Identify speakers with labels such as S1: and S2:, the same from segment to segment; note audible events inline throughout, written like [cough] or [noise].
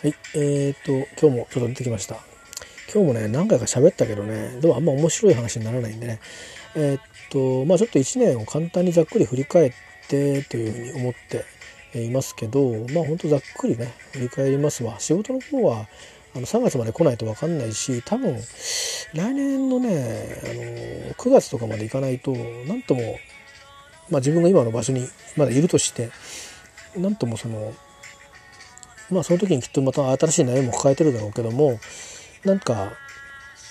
S1: はい、えーと、今日もちょっと出てきました。今日もね、何回か喋ったけどね、でもあんま面白い話にならないんでね、えー、っと、まあちょっと1年を簡単にざっくり振り返ってというふうに思っていますけど、まあほんとざっくりね、振り返りますわ。仕事の方は、あの3月まで来ないと分かんないし多分来年のねあの9月とかまで行かないと何とも、まあ、自分が今の場所にまだいるとして何ともそのまあその時にきっとまた新しい悩みも抱えてるだろうけどもなんか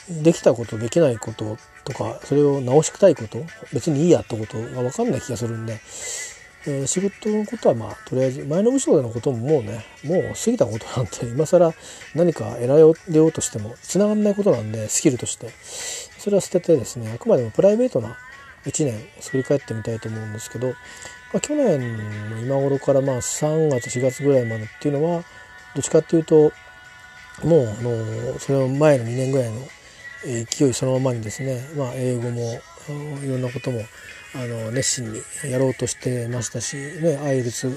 S1: できたことできないこととかそれを直したいこと別にいいやってことが分かんない気がするんでえー、仕事のことはまあとりあえず前の部署でのことももうねもう過ぎたことなんて今更何か得られようとしてもつながんないことなんでスキルとして。それは捨ててですねあくまでもプライベートな1年を振り返ってみたいと思うんですけど、まあ、去年の今頃からまあ3月4月ぐらいまでっていうのはどっちかっていうともうあのそれを前の2年ぐらいの勢いそのままにですね、まあ、英語もいろんなこともあの熱心にやろうとしてましたし、ね、アイルツを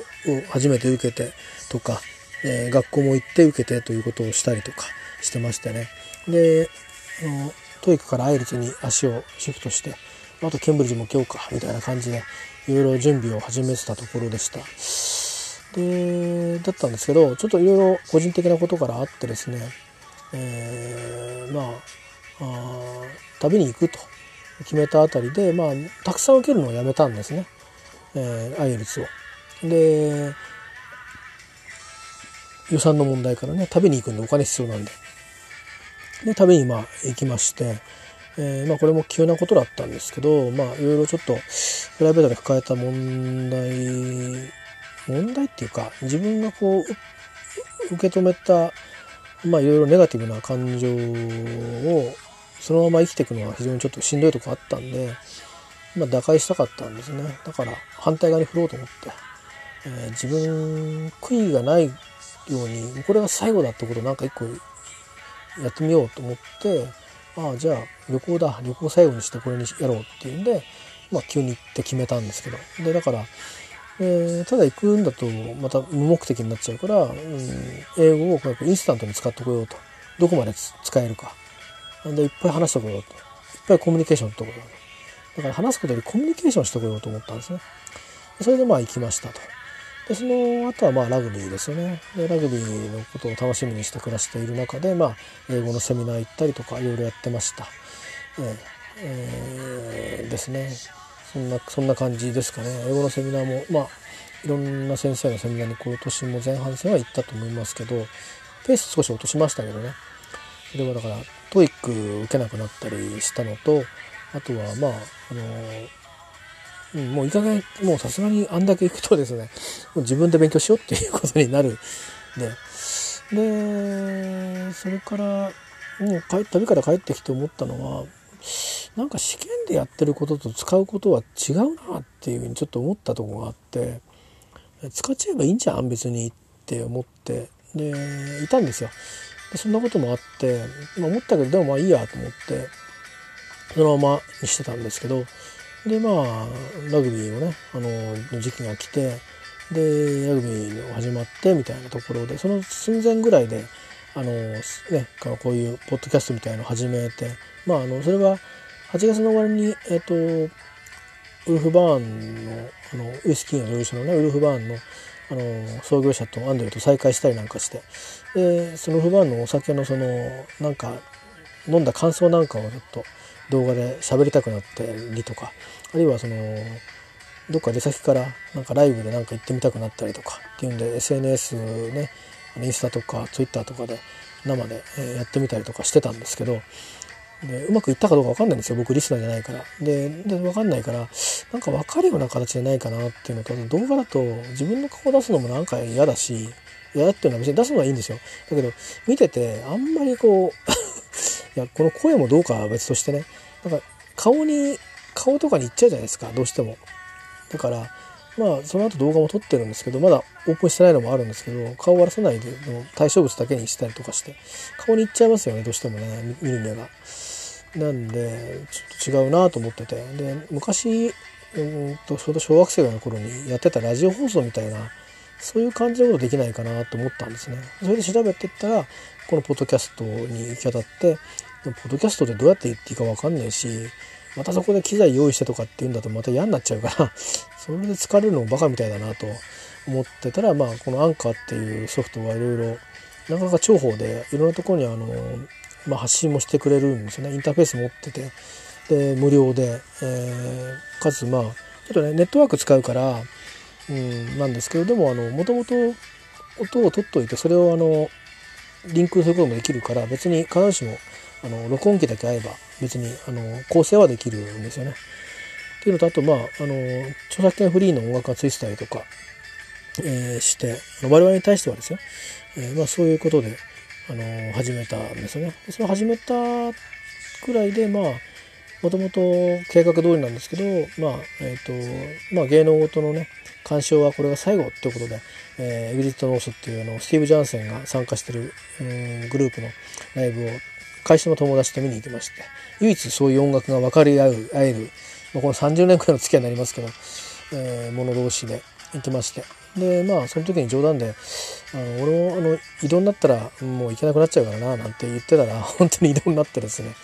S1: 初めて受けてとか、えー、学校も行って受けてということをしたりとかしてましてね。であの TOEICから IELTSに足をシフトしてあとケンブリッジも今日かみたいな感じでいろいろ準備を始めてたところでしたでだったんですけどちょっといろいろ個人的なことからあってですね、えー、まああ旅に行くと決めたあたりで、まあ、たくさん受けるのをやめたんですね、えー、 IELTSを。で予算の問題からね旅に行くんでお金必要なんで。で旅にまあ行きまして、えー、まあこれも急なことだったんですけどまあいろいろちょっとプライベートで抱えた問題問題っていうか自分がこう受け止めたまあいろいろネガティブな感情をそのまま生きていくのは非常にちょっとしんどいとこあったんで、まあ、打開したかったんですね。だから反対側に振ろうと思って、えー、自分悔いがないようにこれが最後だってことをなんか一個やってみようと思ってああじゃあ旅行だ。旅行最後にしてこれにやろうっていうんで、まあ、急に行って決めたんですけど。でだから、えー、ただ行くんだとまた無目的になっちゃうから、うん、英語をこうインスタントに使ってこようと。どこまで使えるか。でいっぱい話してこようと。いっぱいコミュニケーションとこようだから話すことよりコミュニケーションしてこようと思ったんですね。それでまあ行きましたと。でその後はまあラグビーですよね。でラグビーのことを楽しみにして暮らしている中でまあ英語のセミナー行ったりとかいろいろやってました、えーえー、ですね。そんなそんな感じですかね。英語のセミナーもまあいろんな先生のセミナーに今年も前半戦は行ったと思いますけどペース少し落としましたけどね。それはだから TOEIC 受けなくなったりしたのとあとはまああのうん、もういい加減もうさすがにあんだけ行くとですねもう自分で勉強しようっていうことになるででそれからもう帰旅から帰ってきて思ったのはなんか試験でやってることと使うことは違うなっていうふうにちょっと思ったとこがあって使っちゃえばいいんじゃん別にって思ってでいたんですよ。でそんなこともあって、思ったけどでもまあいいやと思ってそのままにしてたんですけどでまあラグビーをねあの時期が来てでラグビーが始まってみたいなところでその寸前ぐらいであの、ね、こういうポッドキャストみたいのを始めてまああのそれは8月の終わりにえっ、とウルフバーンのあのウイスキーの上司のねウルフバーンのあの創業者とアンドレと再会したりなんかしてでそのウルフバーンのお酒のそのなんか飲んだ感想なんかをちょっと動画で喋りたくなったりとかあるいはそのどっか出先からなんかライブでなんか行ってみたくなったりとかっていうんで SNS ねインスタとか Twitter とかで生でやってみたりとかしてたんですけどでうまくいったかどうか分かんないんですよ。僕リスナーじゃないから。でで分かんないからなんか分かるような形でないかなっていうのと動画だと自分の顔出すのもなんか嫌だし嫌だっていうのは別に出すのはいいんですよ。だけど見ててあんまりこう [laughs] いやこの声もどうかは別としてねなんか顔に顔とかにいっちゃうじゃないですかどうしても。だからまあその後動画も撮ってるんですけどまだオープンしてないのもあるんですけど顔を割らさないで対象物だけにしたりとかして。顔にいっちゃいますよねどうしてもね見る目が。なんでちょっと違うなと思ってて。で昔うんとちょうど小学生の頃にやってたラジオ放送みたいなそういう感じのことできないかなと思ったんですね。それで調べてったらこのポッドキャストに行き当たってポッドキャストでどうやって言っていいか分かんないしまたそこで機材用意してとかっていうんだとまた嫌になっちゃうから [laughs] それで疲れるのもバカみたいだなと思ってたらまあこのアンカーっていうソフトがいろいろなかなか重宝でいろんなところにあの、まあ、発信もしてくれるんですよね。インターフェース持ってて。で無料で、えー、かつまあちょっとねネットワーク使うからうんなんですけどでもあのもともと音を取っといてそれをあのリンクすることもできるから別に必ずしもあの録音機だけ合えば別にあの構成はできるんですよね。っていうのとあとまああの著作権フリーの音楽がついてたりとか、えー、して我々に対してはですよ、えー、まあ、そういうことであの始めたんですよね。それを始めたくらいでまあもともと計画通りなんですけど、まあえーとまあ、芸能ごとのね鑑賞はこれが最後っていうことで、えー、エグジットノースっていうあのスティーブ・ジャンセンが参加してる、うん、グループのライブを会社の友達と見に行きまして唯一そういう音楽が分かり合う会える、まあ、この30年くらいの付き合いになりますけど、えー、者同士で行きましてでまあその時に冗談で「あの俺もあの移動になったらもう行けなくなっちゃうからな」なんて言ってたら [laughs] 本当に移動になってですね。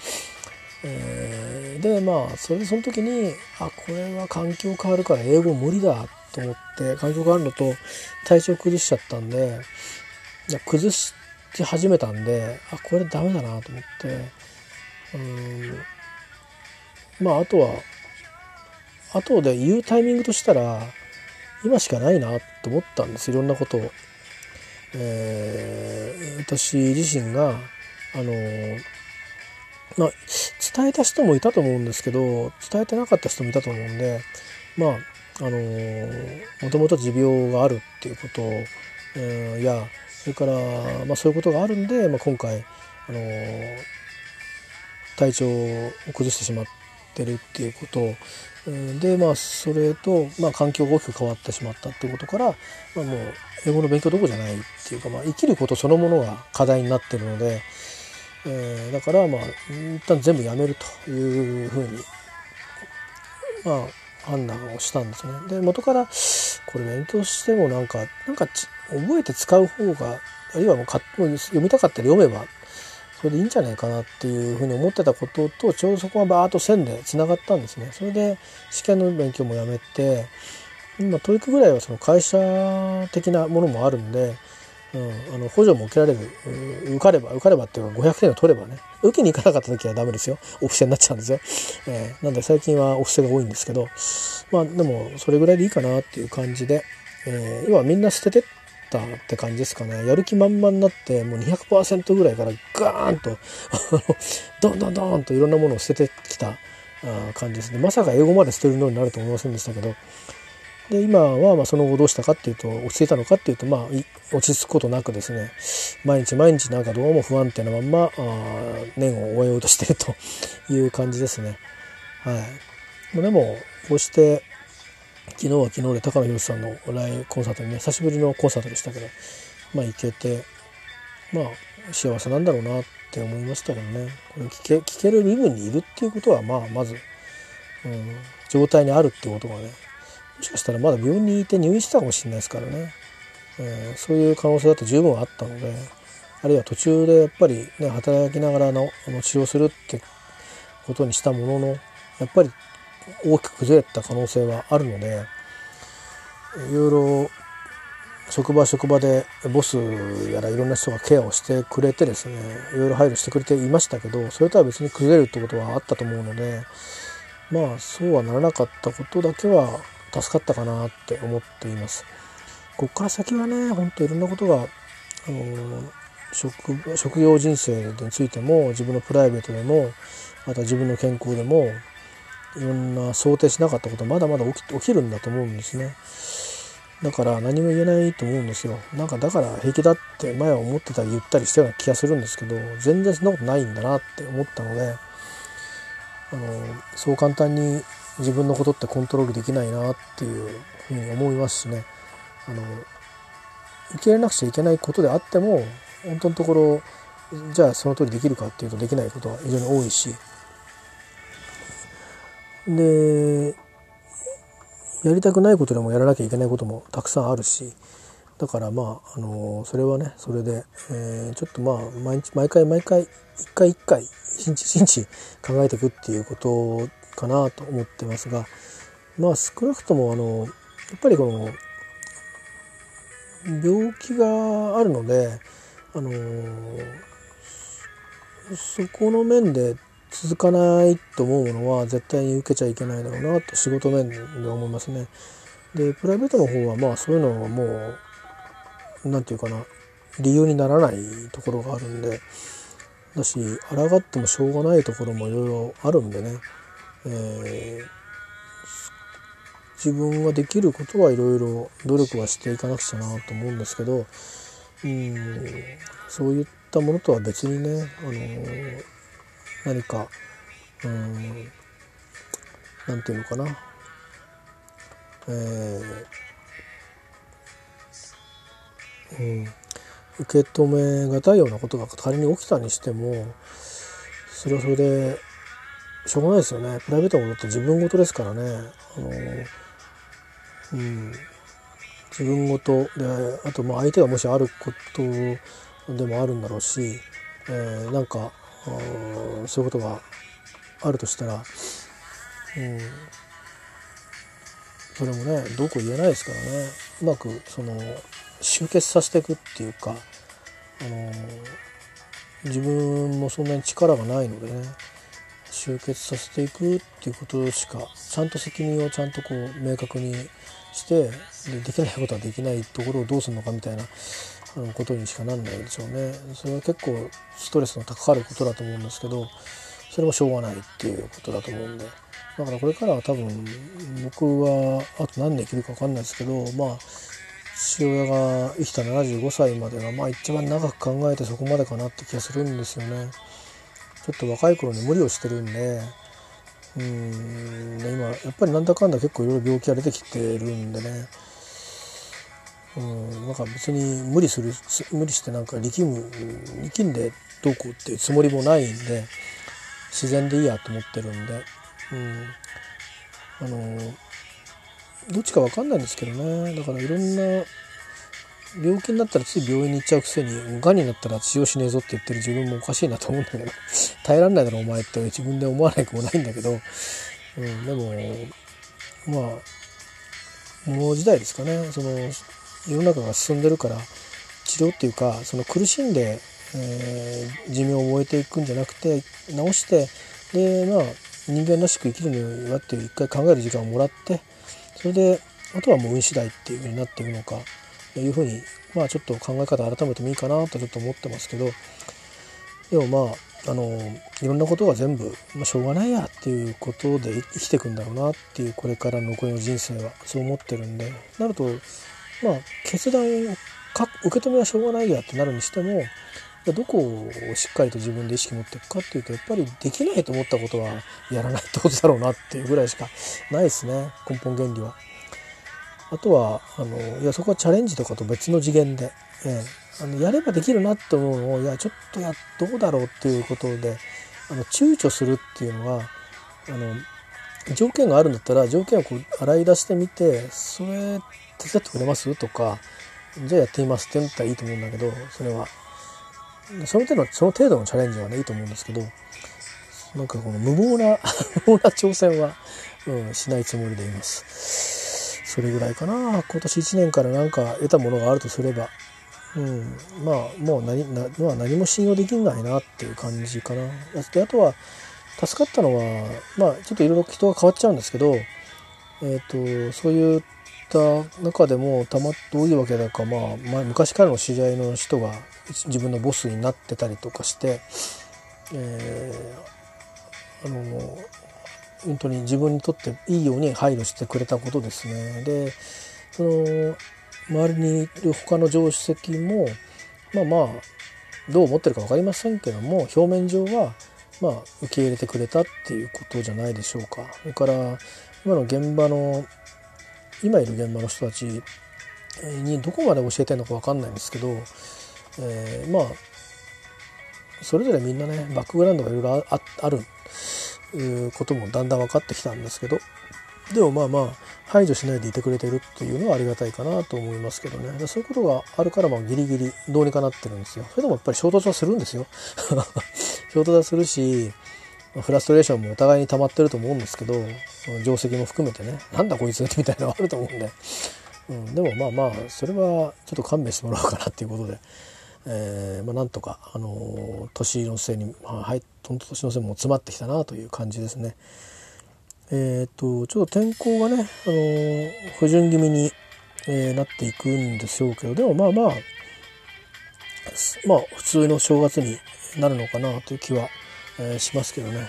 S1: えー、でまあそれでその時にあこれは環境変わるから英語無理だと思って環境変わるのと体調崩しちゃったんでいや崩して始めたんであこれダメだなと思って。うん。まああとは後で言うタイミングとしたら今しかないなと思ったんです。いろんなことを。えー、私自身があのまあ、伝えた人もいたと思うんですけど伝えてなかった人もいたと思うんでまああのもともと持病があるっていうこと、やそれから、まあ、そういうことがあるんで、まあ、今回、あの体調を崩してしまってるっていうこと、でまあそれと、まあ、環境が大きく変わってしまったっていうことから、まあ、もう英語の勉強どころじゃないっていうか、まあ、生きることそのものが課題になってるので。えー、だからまあ一旦全部やめるというふうにまあ判断をしたんですね。で元からこれ勉強してもなんかなんか覚えて使う方があるいはもう読みたかったら読めばそれでいいんじゃないかなっていうふうに思ってたこととちょうどそこがバーッと線でつながったんですね。それで試験の勉強もやめて今 TOEICぐらいはその会社的なものもあるんでうん、あの補助も受けられる受かれば受かればっていうか500点を取ればね受けに行かなかった時はダメですよお布施になっちゃうんですよ、えー、なんで最近はお布施が多いんですけどまあでもそれぐらいでいいかなっていう感じで、えー、今みんな捨ててったって感じですかね。やる気満々になってもう200%ぐらいからガーンと [laughs] どんどんどんといろんなものを捨ててきた感じですね。まさか英語まで捨てるようになると思いませんでしたけど。で今はまその後どうしたかっていうと落ち着いたのかっていうとまあ落ち着くことなくですね。毎日毎日なんかどうも不安定なまんまあ年を終えようとしてるという感じですね。はい、でもこうして昨日は昨日で高野宏さんのライブコンサートにね久しぶりのコンサートでしたけどまあ行けてまあ幸せなんだろうなって思いましたけどね。これ聞けける身分にいるっていうことはまあまず、うん、状態にあるってことがねもしかしたらまだ病院にいて入院してたかもしれないですからね、えー、そういう可能性だって十分あったのであるいは途中でやっぱりね働きながらのあの治療するってことにしたもののやっぱり大きく崩れた可能性はあるのでいろいろ職場職場でボスやらいろんな人がケアをしてくれてですねいろいろ配慮してくれていましたけどそれとは別に崩れるってことはあったと思うのでまあそうはならなかったことだけは助かったかなって思っています。こっから先はねほんといろんなことが、あの職職業人生についても自分のプライベートでもまた自分の健康でもいろんな想定しなかったことまだまだ起き起きるんだと思うんですね。だから何も言えないと思うんですよ。なんかだから平気だって前は思ってたり言ったりしたような気がするんですけど全然そんなことないんだなって思ったのであのそう簡単に自分のことってコントロールできないなっていうふうに思いますしねあの受け入れなくちゃいけないことであっても本当のところじゃあその通りできるかっていうとできないことは非常に多いしでやりたくないことでもやらなきゃいけないこともたくさんあるしだからまあ、あのそれはねそれで、えー、ちょっとまあ毎日毎回毎回一回一回一日一日考えていくっていうことかなと思ってますがまあ少なくともあのやっぱりこの病気があるのであのそこの面で続かないと思うものは絶対に受けちゃいけないだろうなと仕事面で思いますね。でプライベートの方はまあそういうのはもう何て言うかな理由にならないところがあるんでだし抗ってもしょうがないところもいろいろあるんでね、えー、自分ができることはいろいろ努力はしていかなくちゃなと思うんですけどうんそういったものとは別にね、あのー、何かうん何て言うのかな、えーうん、受け止めがたいようなことが仮に起きたにしてもそれはそれでしょうがないですよね。プライベートのことって自分事ですからね。あの、うん、自分事であとまあ相手がもしあることでもあるんだろうし、えー、なんかそういうことがあるとしたら、うん、それもねどうこう言えないですからね。うまくその集結させていくっていうか、あの自分もそんなに力がないのでね集結させていくっていうことしかちゃんと責任をちゃんとこう明確にしてでできないことはできないところをどうするのかみたいなことにしかなんないでしょうね。それは結構ストレスの高かることだと思うんですけどそれもしょうがないっていうことだと思うんでだからこれからは多分僕はあと何年生きるか分かんないですけどまあ父親が生きた75歳までがまあ一番長く考えてそこまでかなって気がするんですよね。ちょっと若い頃に無理をしてるんでうん今やっぱりなんだかんだ結構いろいろ病気が出てきてるんでねうんなんか別に無理する無理してなんか力む力んでどうこうっていうつもりもないんで自然でいいやと思ってるんでうん。あのどっちか分かんないんですけどね。だからいろんな病気になったらつい病院に行っちゃうくせにがんになったら治療しねえぞって言ってる自分もおかしいなと思うんだけど耐えらんないだろお前って自分で思わないくもないんだけど、うん、でもまあもう時代ですかね。その世の中が進んでるから治療っていうかその苦しんで、えー、寿命を終えていくんじゃなくて治してでまあ人間らしく生きるにはっていう一回考える時間をもらってそれであとはもう運次第っていう風になっていくのかというふうにまあちょっと考え方改めてもいいかなとちょっと思ってますけどでもまああのいろんなことが全部、まあ、しょうがないやっていうことで生きていくんだろうなっていうこれから残りの人生はそう思ってるんでなるとまあ決断か受け止めはしょうがないやってなるにしてもどこをしっかりと自分で意識持っていくかっていうとやっぱりできないと思ったことはやらないってことだろうなっていうぐらいしかないですね根本原理は。あとはあのいやそこはチャレンジとかと別の次元で、えー、あのやればできるなって思うのをいやちょっとやどうだろうっていうことであの躊躇するっていうのはあの条件があるんだったら条件をこう洗い出してみてそれ手伝ってくれます？とかじゃあやってみますって言ったらいいと思うんだけどそれはその程度その程度のチャレンジはねいいと思うんですけどなんかこの無謀な [laughs] 無謀な挑戦は、うん、しないつもりでいます。それぐらいかな今年1年から何か得たものがあるとすれば、うん、まあもう何な、まあ、何も信用できないなっていう感じかな。であとは助かったのはまあちょっといろいろ人が変わっちゃうんですけど、えーと、そういうった中でもたまどういうわけだか、まあ、まあ、昔からの知り合いの人が自分のボスになってたりとかして、えー、あの本当に自分にとっていいように配慮してくれたことですね。でその周りにいる他の上司席もまあまあどう思ってるか分かりませんけども表面上はまあ受け入れてくれたっていうことじゃないでしょうか。それから今の現場の今いる現場の人たちにどこまで教えてるのか分かんないんですけどえー、まあそれぞれみんなねバックグラウンドがいろいろあることもだんだん分かってきたんですけどでもまあまあ排除しないでいてくれてるっていうのはありがたいかなと思いますけどね。そういうことがあるからまあギリギリどうにかなってるんですよ。それでもやっぱり衝突はするんですよ。[laughs] 衝突はするしフラストレーションもお互いに溜まってると思うんですけど定石も含めてね。なんだこいつみたいなのはあると思うんで、うん、でもまあまあそれはちょっと勘弁してもらおうかなっていうことで、えー、まあ、なんとか、あのー、年のせいに、まあ、はい年のせいも詰まってきたなという感じですね。えっ、とちょっと天候がね、あの不順気味に、えなっていくんでしょうけどでもまあまあまあ普通の正月になるのかなという気は、え、しますけどね。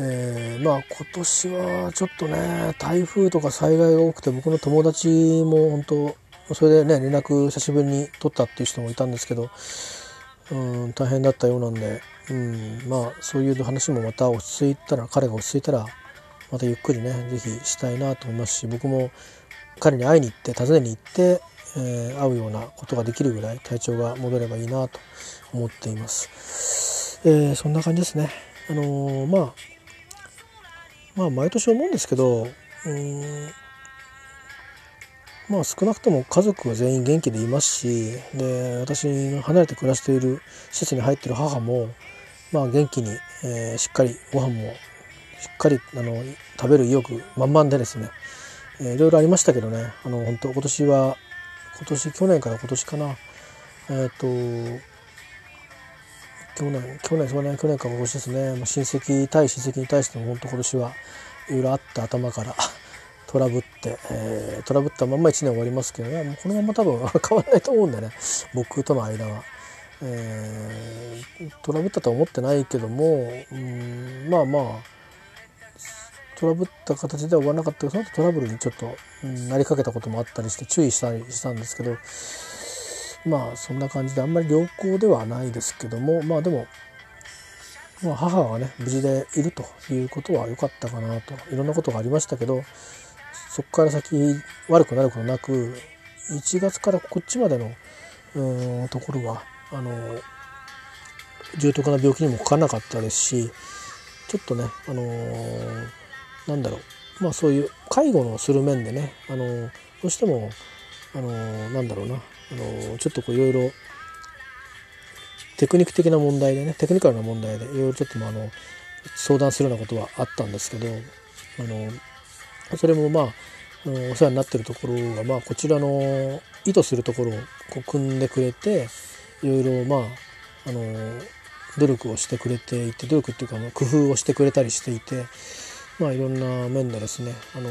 S1: えー、まあ今年はちょっとね台風とか災害が多くて僕の友達も本当それでね連絡久しぶりに取ったっていう人もいたんですけどうん大変だったようなんで、うん、まあそういう話もまた落ち着いたら彼が落ち着いたらまたゆっくりね是非したいなと思いますし僕も彼に会いに行って訪ねに行って、えー、会うようなことができるぐらい体調が戻ればいいなと思っています。えー、そんな感じですね。あのー、まあまあ毎年思うんですけどうんまあ少なくとも家族は全員元気でいますしで私が離れて暮らしている施設に入っている母もまあ元気に、えー、しっかりご飯もしっかりあの食べる意欲満々でですね、えー、いろいろありましたけどねあの本当今年は今年去年から今年かなえっ、ー、と去年去年そうね去年から今年ですね、まあ、親戚対親戚に対しても本当今年はいろいろあって頭から [laughs] トラブって、えー、トラブったまんま1年終わりますけどね。もうこのまま多分 [laughs] 変わらないと思うんでね。僕との間は。えー、トラブったとは思ってないけどもうんまあまあトラブった形では終わらなかったけどその後トラブルにちょっと、うん、なりかけたこともあったりして注意したりしたんですけどまあそんな感じであんまり良好ではないですけどもまあでも、まあ、母がね無事でいるということは良かったかなといろんなことがありましたけどそこから先悪くなることなく1月からこっちまでのうんところはあの重篤な病気にもかからなかったですしちょっとね、あのー、なんだろうまあそういう介護のする面でねあのどうしてもあのなんだろうなあのちょっとこういろいろテクニック的な問題でねテクニカルな問題でいろいろちょっとあの相談するようなことはあったんですけどあのそれもまあお世話になってるところが、まあ、こちらの意図するところをこう組んでくれていろいろまああの努力をしてくれていて努力っていうかあの工夫をしてくれたりしていてまあいろんな面でですねあの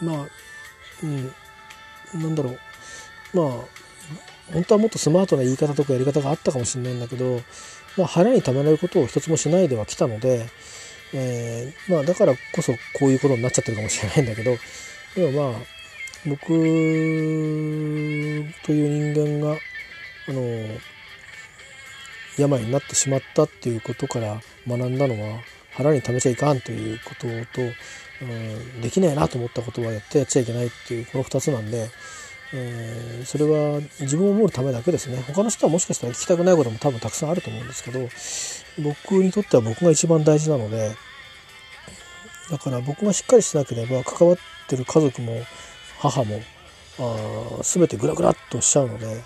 S1: まあうんなんだろう。まあ本当はもっとスマートな言い方とかやり方があったかもしれないんだけど、まあ、腹にためられることを一つもしないでは来たので、えー、まあ、だからこそこういうことになっちゃってるかもしれないんだけどでもまあ僕という人間があの病になってしまったっていうことから学んだのは腹に溜めちゃいかんということと、うん、できないなと思ったことはやってやっちゃいけないっていうこの2つなんで、えー、それは自分を守るためだけですね他の人はもしかしたら聞きたくないことも多分たくさんあると思うんですけど僕にとっては僕が一番大事なのでだから僕がしっかりしなければ関わってる家族も母もあ全てグラグラっとしちゃうので、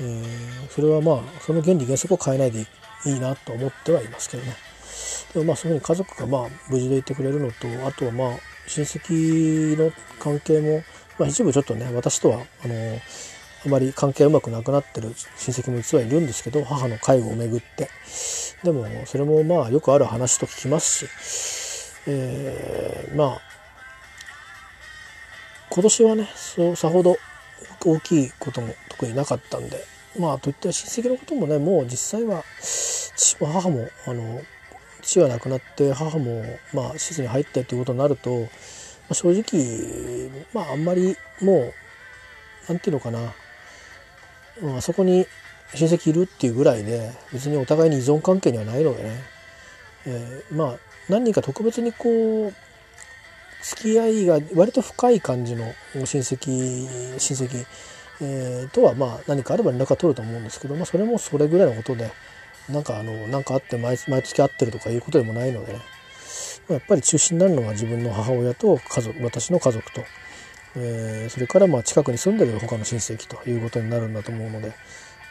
S1: えー、それはまあその原理原則を変えないでいいなと思ってはいますけどね。でもまあそういうふうに家族がまあ無事でいてくれるのとあとはまあ親戚の関係も、まあ、一部ちょっとね私とはあのあまり関係うまくなくなってる親戚も実はいるんですけど母の介護をめぐって。でもそれもまあよくある話と聞きますし、えー、まあ今年はねそうさほど大きいことも特になかったんでまあといった親戚のこともねもう実際は父も母もあの父が亡くなって母もまあ施設に入ってっていうことになると、まあ、正直まああんまりもう何て言うのかな、うん、あそこに親戚いるっていうぐらいで別にお互いに依存関係にはないのでね、えー、まあ何人か特別にこう付き合いが割と深い感じの親戚親戚、えー、とはまあ何かあれば連絡は取ると思うんですけど、まあ、それもそれぐらいのことで。なんかあのなんかあって毎毎月会ってるとかいうことでもないのでねやっぱり中心になるのは自分の母親と家族私の家族と、えー、それからまあ近くに住んでる他の親戚ということになるんだと思うので、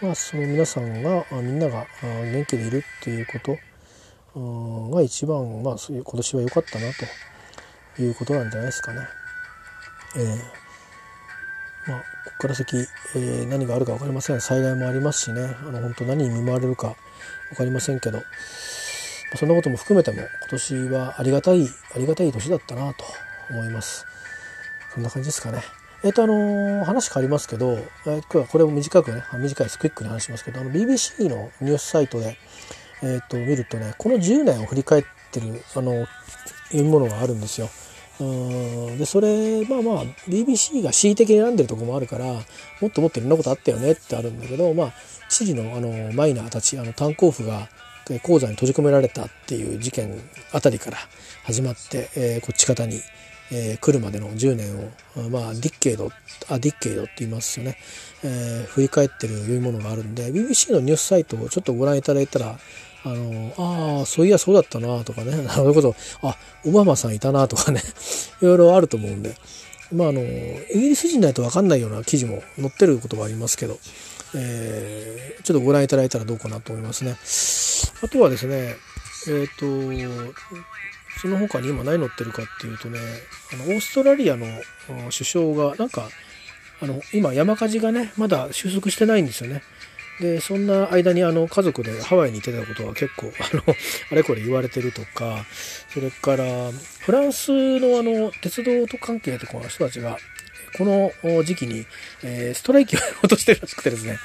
S1: まあ、その皆さんがみんなが元気でいるっていうことが一番、まあ、そういう今年は良かったなということなんじゃないですかね。えー、まあ、ここから先、えー、何があるか分かりません。災害もありますしね。あの本当何に見舞われるか。分かりませんけどそんなことも含めても今年はありがたいありがたい年だったなと思います。そんな感じですかね。えっ、とあの、話変わりますけど、えー、今日はこれを短くね短いですクイックに話しますけどあの BBC のニュースサイトで、えーと、見るとねこの10年を振り返ってるあの読み物があるんですよ。うん。でそれまあまあ BBC が恣意的に選んでるとこもあるからもっともっといろんなことあったよねってあるんだけどまあ知事のあのマイナーたちあの炭鉱夫が鉱山に閉じ込められたっていう事件あたりから始まって、えー、こっち方に、えー、来るまでの10年を、まあ、ディッケイドあディッケイドって言いますよね、えー、振り返ってるいうものがあるんで BBC のニュースサイトをちょっとご覧いただいたらあのああそういやそうだったなとかね [laughs] それこそあオバマさんいたなとかね [laughs] いろいろあると思うんでまああのイギリス人ないと分かんないような記事も載ってることがありますけど、えー、ちょっとご覧いただいたらどうかなと思いますね。あとはですね、えっ、ー、と、その他に今何乗ってるかっていうとね、あのオーストラリアの首相が、なんか、あの今山火事がね、まだ収束してないんですよね。で、そんな間にあの家族でハワイに行ってたことは結構、[laughs] あの、あれこれ言われてるとか、それからフランスのあの鉄道と関係とかの人たちが、この時期に、えー、ストライキをやろうとしてるらしくてですね、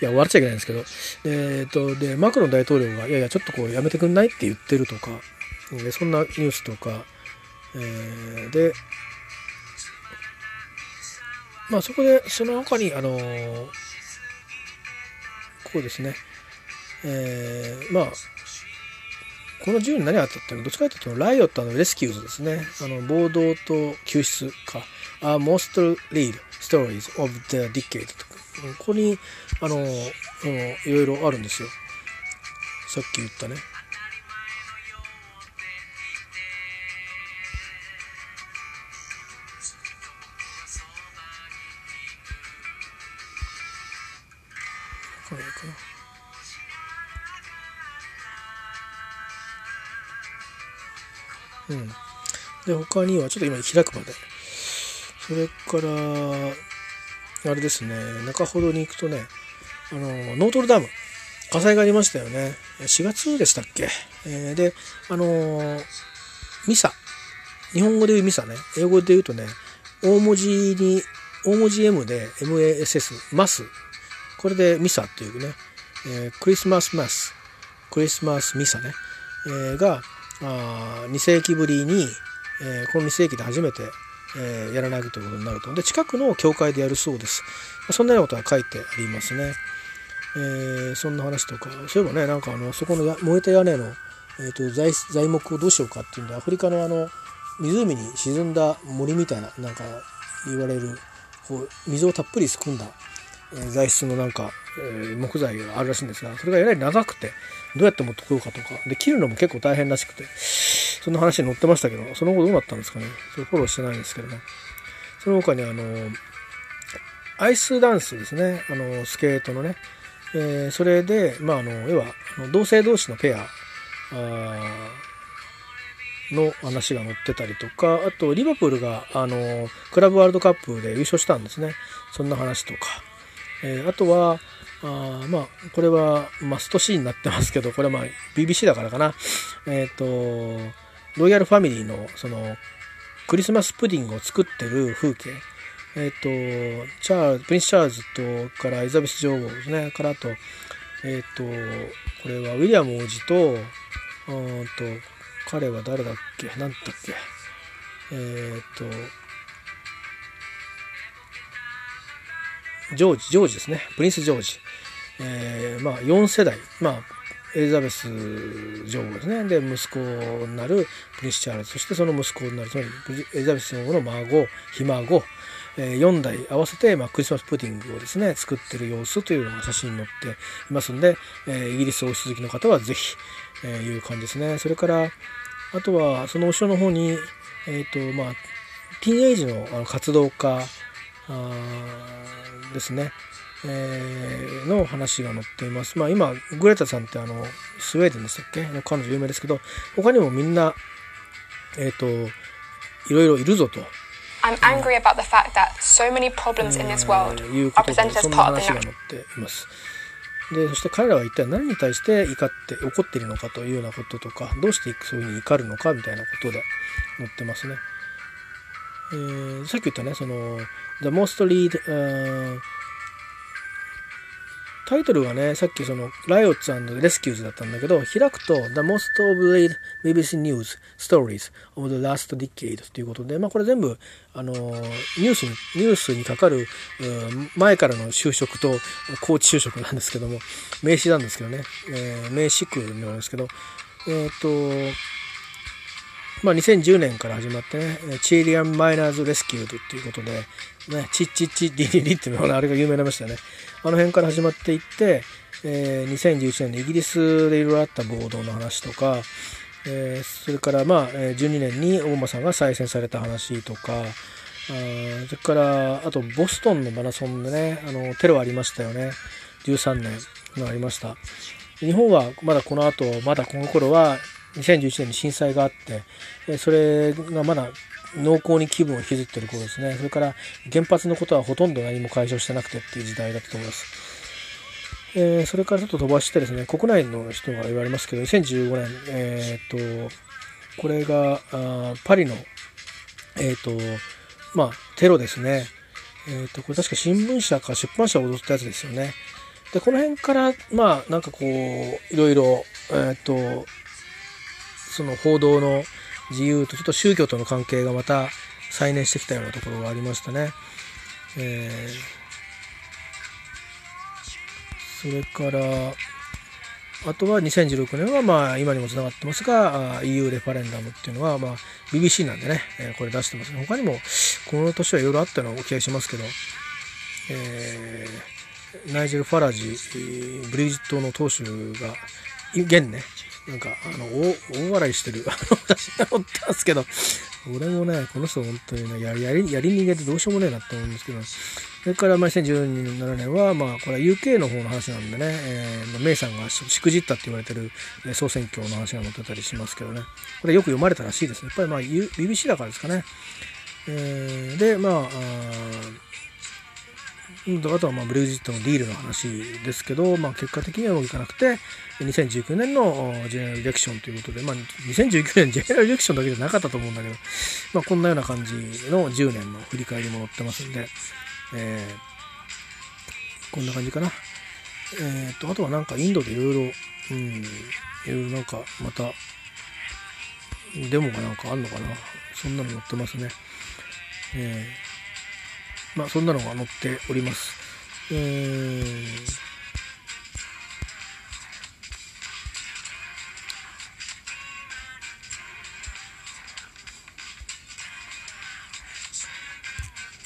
S1: いや、笑っちゃいけないんですけど、えっ、と、で、マクロン大統領が、いやいや、ちょっとこうやめてくんないって言ってるとか、えそんなニュースとか、えー、で、まあそこで、その他に、あのー、こうですね、えー、まあ、この銃に何があったっていうの？は、どっちかというと、ライオットのレスキューズですね。あの、暴動と救出か。A most read stories of the decade とか、ここに、あの、いろいろあるんですよ。さっき言ったね。で、他には、ちょっと今開くまで。それからあれですね中ほどに行くとねあのノートルダム火災がありましたよね。4月でしたっけ、えー、であのミサ。日本語で言うミサね。英語で言うとね大文字に大文字 M で MASS マス。これでミサっていうね、えー、クリスマスマス。クリスマスミサね、えー、があ2世紀ぶりに、えー、この2世紀で初めてえー、やらないということになると。で、近くの教会でやるそうです。そんなようなことが書いてありますね。えー、そんな話とか、そういえばね、なんかあの、そこの燃えた屋根の、えーと、材材木をどうしようかっていうんで、アフリカのあの、湖に沈んだ森みたいな、なんか言われる、こう、水をたっぷり含んだ、えー、材質のなんか、え、木材があるらしいんですが、それがえらい長くて、どうやって持ってこようかとか、で、切るのも結構大変らしくて、そんな話に載ってましたけど、その後どうなったんですかね。それフォローしてないんですけどね。その他にあの、アイスダンスですね。あの、スケートのね。えー、それで、まあ、あの、要は、同性同士のペアの話が載ってたりとか、あと、リバプールが、あの、クラブワールドカップで優勝したんですね。そんな話とか。えー、あとは、あまあ、これはマストシーンになってますけど、これはまあ BBC だからかな。えっ、ー、と、ロイヤルファミリーのそのクリスマスプディングを作ってる風景。えっ、ー、とチャールプリンス・チャールズとからエリザベス女王ですね。からあとえっ、ー、とこれはウィリアム王子とうんと彼は誰だっけ？何だっけ？えっ、とジョージジョージですね。プリンス・ジョージ。えー、まあ4世代。まあエリザベス女王ですね。で、息子になるプリンス・チャールズ、そしてその息子になる、つまりエリザベス女王の孫、ひ孫、え、4代合わせて、ま、クリスマスプディングをですね、作ってる様子というのが写真に載っていますんで、え、イギリス王室好きの方はぜひ、え、いう感じですね。それから、あとはその後ろの方に、えーとまあ、ティーンエイジの活動家ですね、えー、の話が載っています。まあ今、グレタさんってあの、スウェーデンでしたっけ？の彼女有名ですけど、他にもみんな、えっ、ー、と、いろいろいるぞと。I'm angry about the fact that so many problems in this world are presented as part of the 話が載っています。で、そして彼らは一体何に対して怒って怒っているのかというようなこととか、どうしてそういうふうに怒るのかみたいなことで載ってますね。えー、さっき言ったね、その、The Most Lead、uh, タイトルがね、さっきその、ライオッツレスキューズだったんだけど、開くと、The Most of the BBC News Stories of the Last Decade ということで、まあこれ全部、あの、ニュースに、ニュースにかかる、前からの就職と、高知就職なんですけども、名詞なんですけどね、えー、名詞句なんですけど、えっ、ー、と、まあ、2010年から始まってね、チーリアン・マイナーズ・レスキュードっていうことで、ね、チッチッチディリリっていうのあれが有名になりましたよね。あの辺から始まっていって、えー、2011年のイギリスでいろいろあった暴動の話とか、えー、それからまあ、12年にオバマさんが再選された話とか、あそれからあとボストンのマラソンでねあのテロありましたよね13年のありました日本はまだこの後まだこの頃は2011年に震災があってそれがまだ濃厚に気分を引きずってる頃ですね。それから原発のことはほとんど何も解消してなくてっていう時代だったと思います、えー、それからちょっと飛ばしてですね国内の人が言われますけど2015年えー、っとこれがあパリのえー、っとまあテロですね。え、っとこれ確か新聞社か出版社を踊ったやつですよね。でこの辺からまあなんかこういろいろえっとその報道の自由とちょっと宗教との関係がまた再燃してきたようなところがありましたね。えー、それからあとは2016年はまあ今にもつながってますが EU レファレンダムっていうのはまあ BBC なんでね、えこれ出してます他にもこの年はいろいろあったような気がしますけど、えー、ナイジェル・ファラジブリジットの党首が現ねなんか、あの、大笑いしてる、あの、写真が載ったんですけど、俺もね、この人本当にね、やり、やり逃げてどうしようもねえなって思うんですけど、それから、まあ、2017年は、まあ、これは UK の方の話なんでね、えー、メイさんがしくじったって言われてる総選挙の話が載ってたりしますけどね、これよく読まれたらしいですね。やっぱりまあ、BBC だからですかね。えー、で、まあ、ああとはまあブレグジットのディールの話ですけど、まあ、結果的にはうまくいかなくて、2019年のジェネラルディレクションということで、まあ、2019年ジェネラルディレクションだけじゃなかったと思うんだけど、まあ、こんなような感じの10年の振り返りも載ってますんで、えー、こんな感じかな。えー、と、あとはなんかインドでいろいろ、うん、いろいろなんかまた、デモがなんかあんのかな。そんなの載ってますね。えーまあ、そんなのが載っております。えー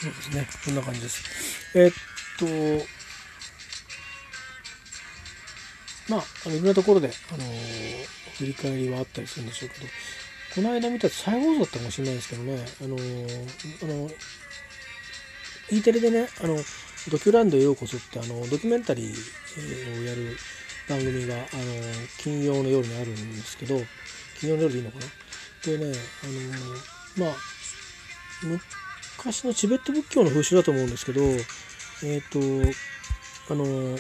S1: そうですね。こんな感じです。えー、っと、まあ、あのいろんなところで、あのー、振り返りはあったりするんでしょうけど、この間見た再放送だったかもしれないですけどね、あのー、あの E テレでね、あの、ドキュランドへようこそってあのドキュメンタリーをやる番組があの金曜の夜にあるんですけど金曜の夜でいいのかな？でねあのまあ昔のチベット仏教の風習だと思うんですけどえっ、ー、とあの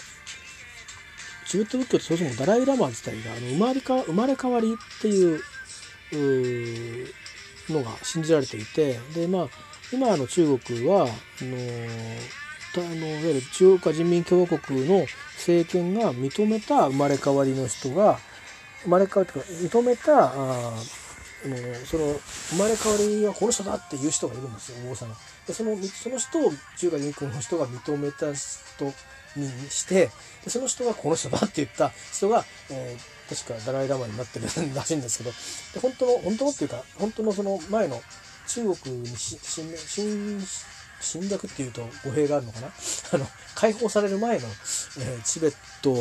S1: チベット仏教ってそもそもダライ・ラマ自体があの生まれか生まれ変わりっていうのが信じられていてでまあ今の中国はあのあのいわゆる中華人民共和国の政権が認めた生まれ変わりの人が生まれ変わりというか認めたあのその生まれ変わりはこの人だっていう人がいるんですよ王さん。でそのその人を中華人民の人が認めた人にしてでその人がこの人だって言った人が、えー、確かダライ・ラマになってるらしいんですけどで本当の本当のっていうか本当のその前の中国に侵侵略っていうと語弊があるのかな？[laughs] あの解放される前の、えー、チベット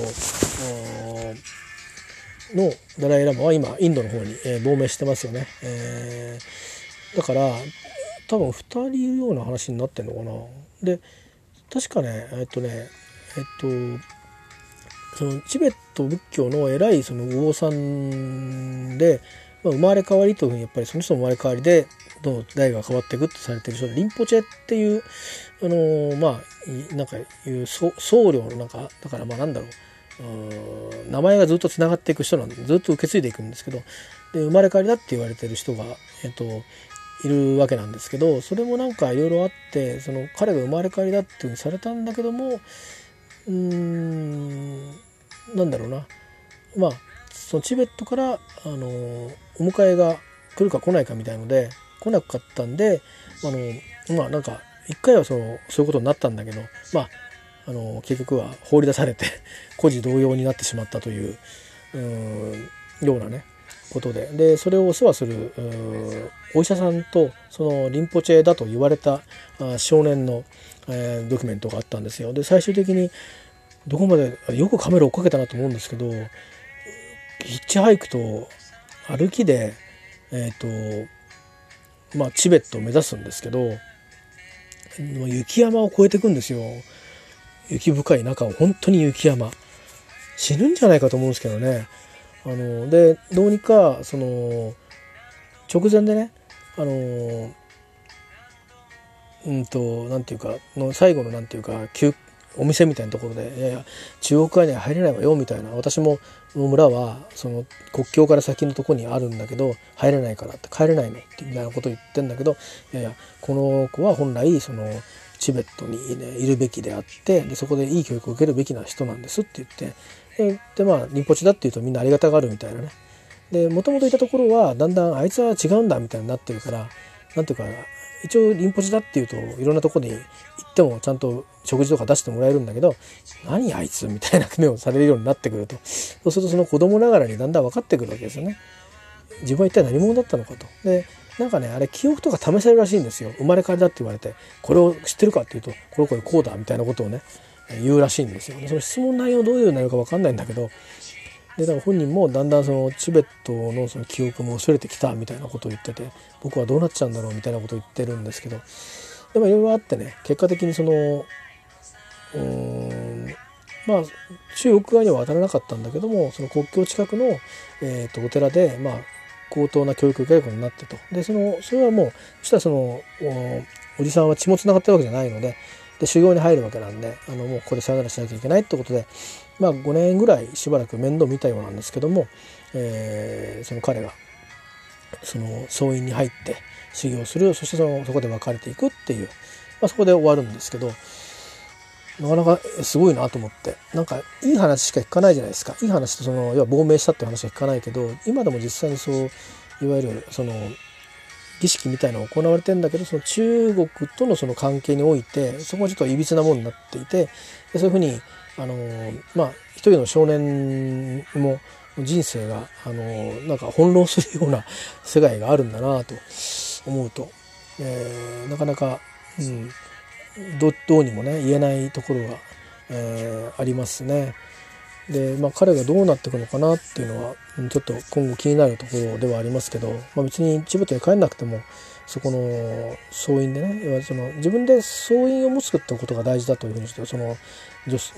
S1: のダライ・ラマは今インドの方に、えー、亡命してますよね、えー、だから多分2人いるような話になってんのかな。で確かねえっとねえっとそのチベット仏教の偉いその右往さんで、まあ、生まれ変わりというふうにやっぱりその人の生まれ変わりでどんどん代が変わっていくとされてる人でリンポチェっていうあのー、まあなんかいう僧侶のなんかだからまあなんだろう。名前がずっとつながっていく人なんでずっと受け継いでいくんですけどで生まれ変わりだって言われてる人が、えっと、いるわけなんですけどそれもなんかいろいろあってその彼が生まれ変わりだっていうふうにされたんだけどもうんなんだろうな。まあそのチベットからあのお迎えが来るか来ないかみたいので来なかったんであのまあなんか一回はそのそういうことになったんだけどまああの結局は放り出されて [laughs] 孤児同様になってしまったといううようなねことででそれをお世話するお医者さんとそのリンポチェだと言われた少年の、えー、ドキュメントがあったんですよ。で最終的にどこまでよくカメラ追っかけたなと思うんですけどヒッチハイクと歩きでえっ、ー、とまあチベットを目指すんですけど雪山を越えていくんですよ。雪深い中を本当に雪山死ぬんじゃないかと思うんですけどねあのでどうにかその直前でねあのうんとなんていうかの最後のなんていうかお店みたいなところで「いやいや中国側には入れないわよ」みたいな。私も村はその国境から先のとこにあるんだけど入れないからって帰れないのってみたいなことを言ってんだけどいやいやこの子は本来そのチベットに、ね、いるべきであってでそこでいい教育を受けるべきな人なんですって言ってでまあリンポチだっていうとみんなありがたがるみたいなね。でもともといたところはだんだんあいつは違うんだみたいになってるからなんていうか一応リンポチだっていうといろんなとこに行ってもちゃんと食事とか出してもらえるんだけど何あいつみたいな目をされるようになってくるとそうするとその子供ながらにだんだん分かってくるわけですよね。自分は一体何者だったのかと。でなんかねあれ記憶とか試せるらしいんですよ生まれ変わりだって言われてこれを知ってるかっていうとこれこれこうだみたいなことをね言うらしいんですよその質問内容どういう内容か分かんないんだけどでだから本人もだんだんそのチベットのその記憶も薄れてきたみたいなことを言ってて僕はどうなっちゃうんだろうみたいなことを言ってるんですけどでもいろいろあってね結果的にそのまあ中国側には渡らなかったんだけどもその国境近くの、えー、とお寺でまあ高等な教育を受けることになってと。でそのそれはもうそしたらそのおじさんは血もつながってるわけじゃないのでで修行に入るわけなんであのもうここでさよならしなきゃいけないってことで、まあ、5年ぐらいしばらく面倒見たようなんですけども、えー、その彼がその僧院に入って修行するそしてそのそこで別れていくっていう、まあ、そこで終わるんですけどなかなかすごいなと思ってなんかいい話しか聞かないじゃないですか。いい話とその要は亡命したって話は聞かないけど今でも実際にそういわゆるその儀式みたいなのが行われてんだけどその中国とのその関係においてそこはちょっといびつなものになっていてそういうふうにあのまあ一人の少年も人生があのなんか翻弄するような世界があるんだなと思うと、えー、なかなか、うん、どどうにもね言えないところが、えー、ありますね。で、まあ、彼がどうなっていくのかなっていうのはちょっと今後気になるところではありますけど、まあ、別にチベットに帰んなくてもそこの僧院でね要はその自分で僧院を持つってことが大事だというふうにしてその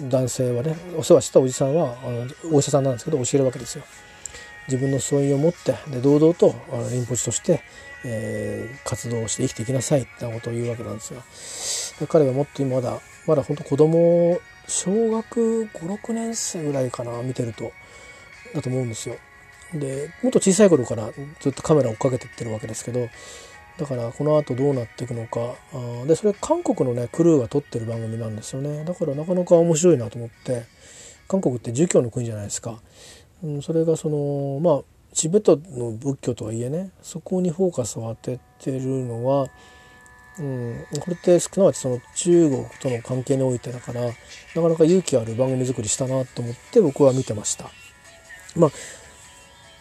S1: 男性はねお世話したおじさんはあのお医者さんなんですけど教えるわけですよ。自分の僧院を持ってで堂々とリンポチとして、えー、活動をして生きていきなさいってことを言うわけなんですよ。彼はもっと今まだまだ本当子供小学56年生ぐらいかな見てるとだと思うんですよ。でもっと小さい頃からずっとカメラを追っかけてってるわけですけどだからこの後どうなっていくのか。あでそれ韓国のねクルーが撮ってる番組なんですよね。だからなかなか面白いなと思って。韓国って儒教の国じゃないですか。うん、それがそのまあチベットの仏教とはいえねそこにフォーカスを当ててるのは、うん、これってすなわちその中国との関係においてだからなかなか勇気ある番組作りしたなと思って僕は見てました。まあ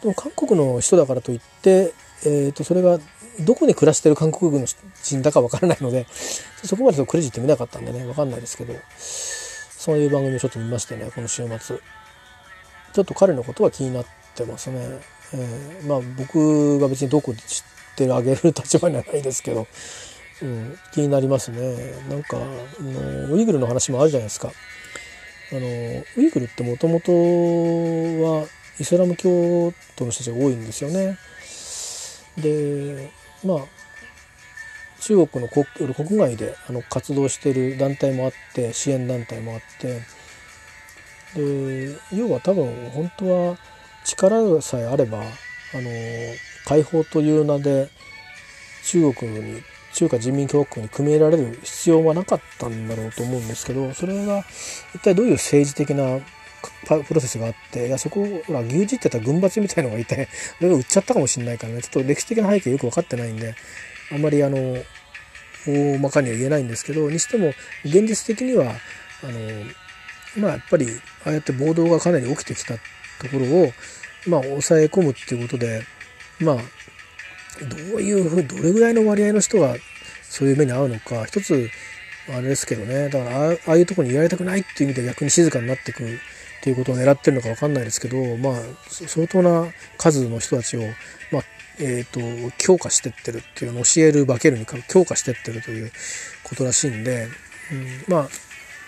S1: でも韓国の人だからといって、えー、とそれがどこに暮らしてる韓国軍の人だかわからないので [laughs] そこまでクレジット見なかったんでねわかんないですけどそういう番組をちょっと見ましてねこの週末。ちょっと彼のことは気になってますね。えー、まあ僕が別にどこで知ってあげる立場にはないですけど、うん、気になりますね。なんか、あのウイグルの話もあるじゃないですか。あのウイグルってもともとはイスラム教徒の人たちが多いんですよね。でまあ中国の国国外であの活動してる団体もあって支援団体もあってで要は多分本当は力さえあればあの解放という名で中国に中華人民共和国に組み入れられる必要はなかったんだろうと思うんですけどそれが一体どういう政治的なプロセスがあっていやそこほら牛耳ってた軍閥みたいのがいて [laughs] それが売っちゃったかもしれないからね。ちょっと歴史的な背景よく分かってないんであんまりあの大まかには言えないんですけどにしても現実的にはあのまあやっぱりああやって暴動がかなり起きてきたところをまあ抑え込むっていうことでまあどういうふうにどれぐらいの割合の人がそういう目に遭うのか一つあれですけどね。だからああいうとこにいられたくないっていう意味で逆に静かになっていくっていうことを狙ってるのか分かんないですけどまあ相当な数の人たちを、まあえーと、強化してってるっていうのを教える化けるに強化してってるということらしいんで、うん、まあ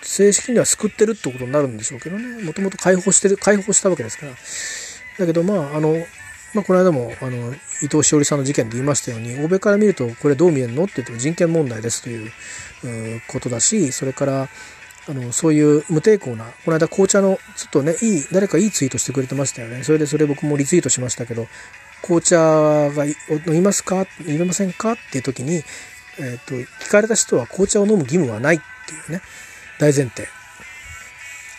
S1: 正式には救ってるってことになるんでしょうけどね。もともと解放してる解放したわけですから。だけどまああのまあ、この間もあの伊藤詩織さんの事件で言いましたように欧米から見るとこれどう見えるのって言っても人権問題ですということだしそれからあのそういう無抵抗なこの間紅茶のちょっとねいい誰かいいツイートしてくれてましたよね。それでそれ僕もリツイートしましたけど紅茶が飲みますか？飲めませんか？っていう時に、えーと、聞かれた人は紅茶を飲む義務はないっていうね。大前提。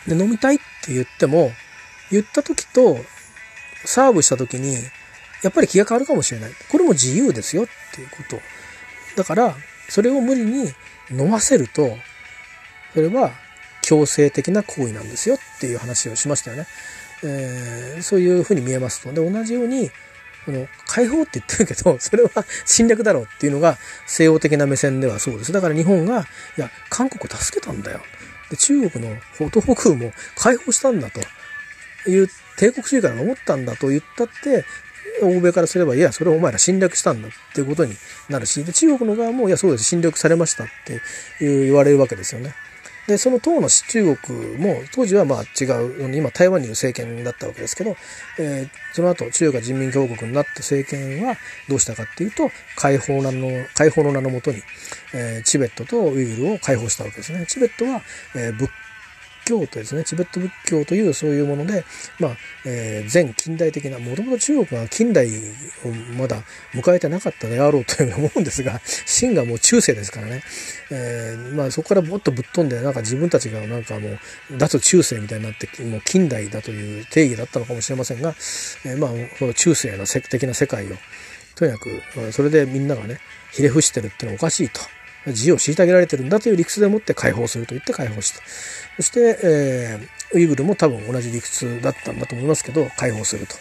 S1: で飲みたいって言っても言った時とサーブした時に、やっぱり気が変わるかもしれない。これも自由ですよっていうこと。だから、それを無理に飲ませると、それは強制的な行為なんですよっていう話をしましたよね。えー、そういうふうに見えますと。で、同じように、この解放って言ってるけど、[laughs] それは侵略だろうっていうのが西洋的な目線ではそうです。だから日本が、いや、韓国を助けたんだよ。で、中国の東北も解放したんだという帝国主義から守ったんだと言ったって、欧米からすれば、いや、それをお前ら侵略したんだっていうことになるし、で中国の側も、いや、そうです、侵略されましたって言われるわけですよね。で、その当の中国も、当時はまあ違う、今台湾にいる政権だったわけですけど、えー、その後中華人民共和国になった政権はどうしたかっていうと、解放のの、解放の名のもとに、えー、チベットとウイグルを解放したわけですね。チベットは、えー、仏教とですね、チベット仏教というそういうもので、まあ、えー、全近代的な、もともと中国は近代をまだ迎えてなかったであろうというふうに思うんですが、[laughs] 秦がもう中世ですからね、えー、まあそこからもっとぶっ飛んで、なんか自分たちがなんかもう、脱中世みたいになって、もう近代だという定義だったのかもしれませんが、えー、まあ、その中世な的な世界を、とにかく、それでみんながね、ひれ伏してるってのはおかしいと。自由を虐げられてるんだという理屈でもって解放すると言って解放した。そして、えー、ウイグルも多分同じ理屈だったんだと思いますけど、解放すると。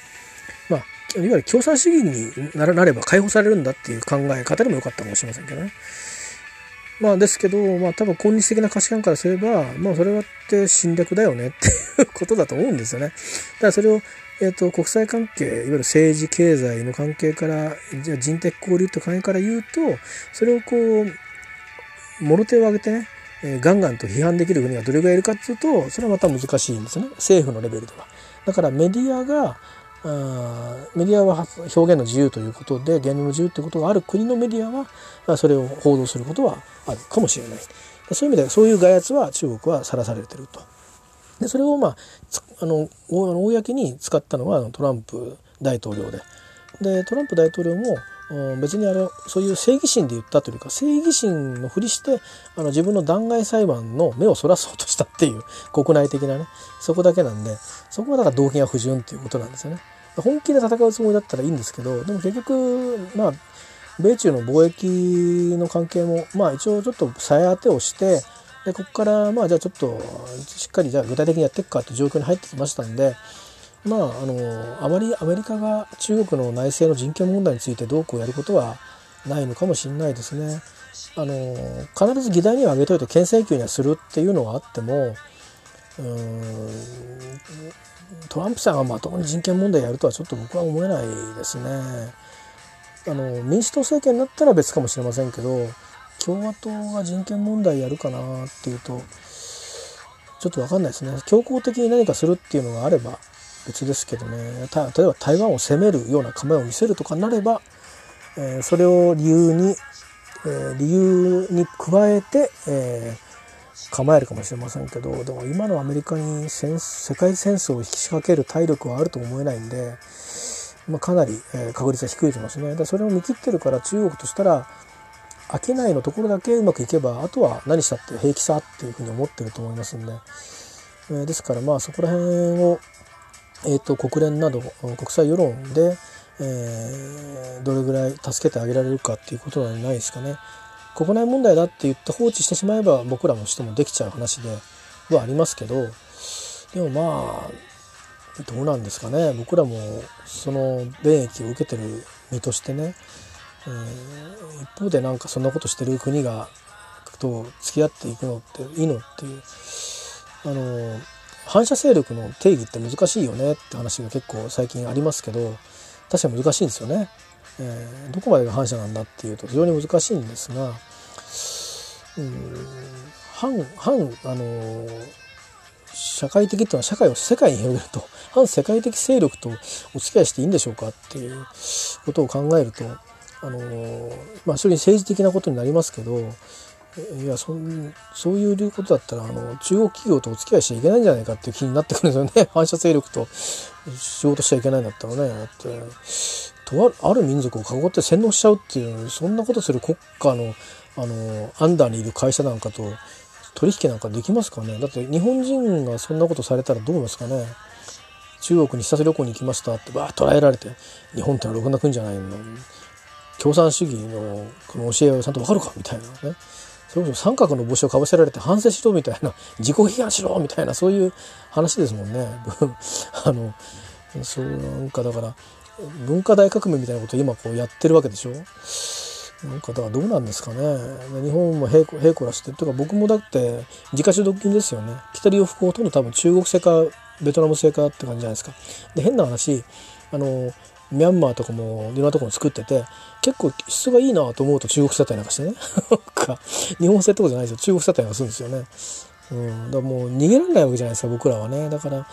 S1: まあ、いわゆる共産主義になれば解放されるんだっていう考え方でもよかったかもしれませんけどね。まあですけど、まあ多分今日的な価値観からすれば、まあそれはって侵略だよねっていうことだと思うんですよね。だからそれを、えっ、ー、と、国際関係、いわゆる政治、経済の関係から、じゃ人的交流って関係から言うと、それをこう、もろ手を挙げてね、えー、ガンガンと批判できる国がどれぐらいいるかっていうとそれはまた難しいんですね。政府のレベルでは。だからメディアがあメディアは表現の自由ということで言論の自由ということがある国のメディアはそれを報道することはあるかもしれない。そういう意味でそういう外圧は中国はさらされてると。でそれをまああの公に使ったのはトランプ大統領で。でトランプ大統領も別にあれそういう正義心で言ったというか正義心のふりしてあの自分の弾劾裁判の目をそらそうとしたっていう [laughs] 国内的なねそこだけなんでそこはだから動機が不純っていうことなんですよね。本気で戦うつもりだったらいいんですけどでも結局まあ米中の貿易の関係もまあ一応ちょっとさえ当てをしてでここからまあじゃあちょっとしっかりじゃあ具体的にやっていくかっていう状況に入ってきましたんでまあ、あのあまりアメリカが中国の内政の人権問題についてどうこうやることはないのかもしれないですね。あの必ず議題には挙げといて牽制球にはするっていうのはあってもトランプさんがまともに人権問題やるとはちょっと僕は思えないですね。あの民主党政権になったら別かもしれませんけど共和党が人権問題やるかなっていうとちょっと分かんないですね強硬的に何かするっていうのがあれば別ですけどね例えば台湾を攻めるような構えを見せるとかなれば、えー、それを理由に、えー、理由に加えて、えー、構えるかもしれませんけどでも今のアメリカに世界戦争を引き仕掛ける体力はあると思えないんで。まあ、かなり、え確率は低いと思いますね。でそれを見切ってるから中国としたら商いのところだけうまくいけばあとは何したって平気さっていうふうに思ってると思いますんで、えー、ですからまあそこら辺を、えーと、国連など国際世論で、えー、どれぐらい助けてあげられるかっていうことはないですかね。国内問題だって言って放置してしまえば僕らのしてもできちゃう話ではありますけどでもまあどうなんですかね僕らもその便益を受けてる身としてね、えー、一方でなんかそんなことしてる国がと付き合っていくのっていいのっていうあの反射勢力の定義って難しいよねって話が結構最近ありますけど確かに難しいんですよね。えー、どこまでが反射なんだっていうと非常に難しいんですが、うん、反反あの社会的っていうのは社会を世界に広げると [laughs] 反世界的勢力とお付き合いしていいんでしょうかっていうことを考えるとあのまあそれに政治的なことになりますけどいやそそういうことだったらあの中国企業とお付き合いしちゃいけないんじゃないかっていう気になってくるんですよね。[laughs] 反射勢力と仕事しちゃいけないんだったらね。だってとある民族を囲って洗脳しちゃうっていうそんなことする国家のあのアンダーにいる会社なんかと取引なんかできますかね。だって日本人がそんなことされたらどうですかね。中国に視察旅行に行きましたってわー捉えられて日本ってのはろくな国じゃないの共産主義のこの教えをちゃんと分かるかみたいなね。それこそ三角の帽子をかぶせられて反省しろみたいな [laughs] 自己批判しろみたいなそういう話ですもんね。[laughs] あのそうなんかだから文化大革命みたいなことを今こうやってるわけでしょ。なんかだからどうなんですかね。日本も平平らしてとか僕もだって自家主独金ですよね。着てる洋服ほとんど多分中国製かベトナム製かって感じじゃないですか。で変な話あのミャンマーとかもいろんなところ作ってて結構質がいいなと思うと中国製だったりなんかしてね。[laughs] 日本製ってことじゃないですよ。中国製だったりなんかするんですよね。うん。だからもう逃げられないわけじゃないですか僕らはね。だから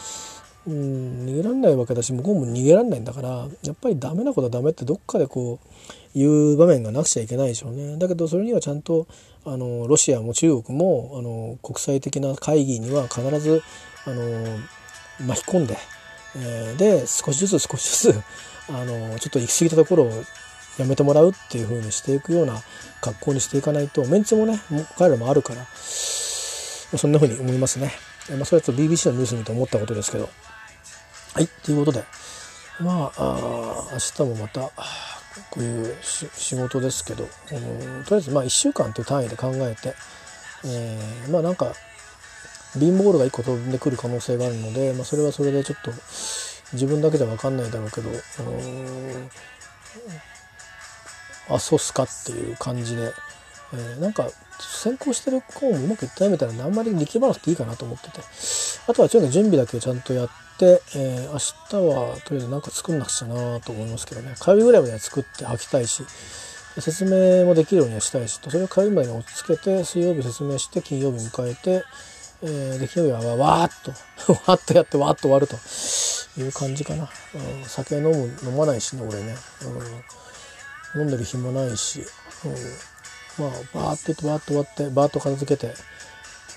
S1: うん逃げられないわけだし向こうも逃げられないんだからやっぱりダメなことはダメってどっかでこう言う場面がなくちゃいけないでしょうね。だけどそれにはちゃんとあのロシアも中国もあの国際的な会議には必ずあの巻き込んで、えー、で少しずつ少しずつあのちょっと行き過ぎたところをやめてもらうっていう風にしていくような格好にしていかないとメンツもね彼らもあるからそんな風に思いますね。まあ、それはちょっと BBC のニュース見て思ったことですけど。はい、ということで、まあ、あ明日もまた、こういう仕事ですけど、うん、とりあえずまあ1週間という単位で考えて、えー、まあなんか、ビンボールが1個飛んでくる可能性があるので、まあ、それはそれでちょっと自分だけじゃ分かんないだろうけど、あそうっすかっていう感じで、えー、なんか先行してる子もうまくいったみたいなのであんまり力まなくていいかなと思ってて。あとはちょっと準備だけちゃんとやって、えー、明日はとりあえず何か作んなくちゃなと思いますけどね。火曜日ぐらいまでは作って履きたいし説明もできるようにはしたいしそれを火曜日までに落ち着けて水曜日説明して金曜日迎えて、えー、で金曜日はわーっと [laughs] わっとやってわーっと終わるという感じかな、うん、酒飲む飲まないしね俺ね、うん、飲んでる暇ないし、うん、まあバーッと言ってバーッと終わってバーッと片付けて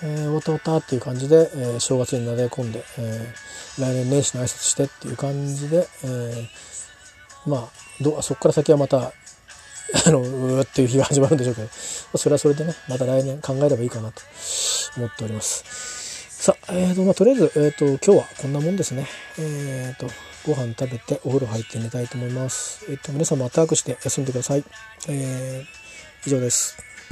S1: えー、終わった終わったっていう感じで、えー、正月になで込んで、えー、来年年始の挨拶してっていう感じで、えー、まあどそこから先はまたあのうーっていう日が始まるんでしょうけどそれはそれでねまた来年考えればいいかなと思っております。さあ、えーとまあ、とりあえず、えーと、今日はこんなもんですね。えっ、ー、とご飯食べてお風呂入って寝たいと思います。えっ、と皆さんも暖かくして休んでください。えー、以上です。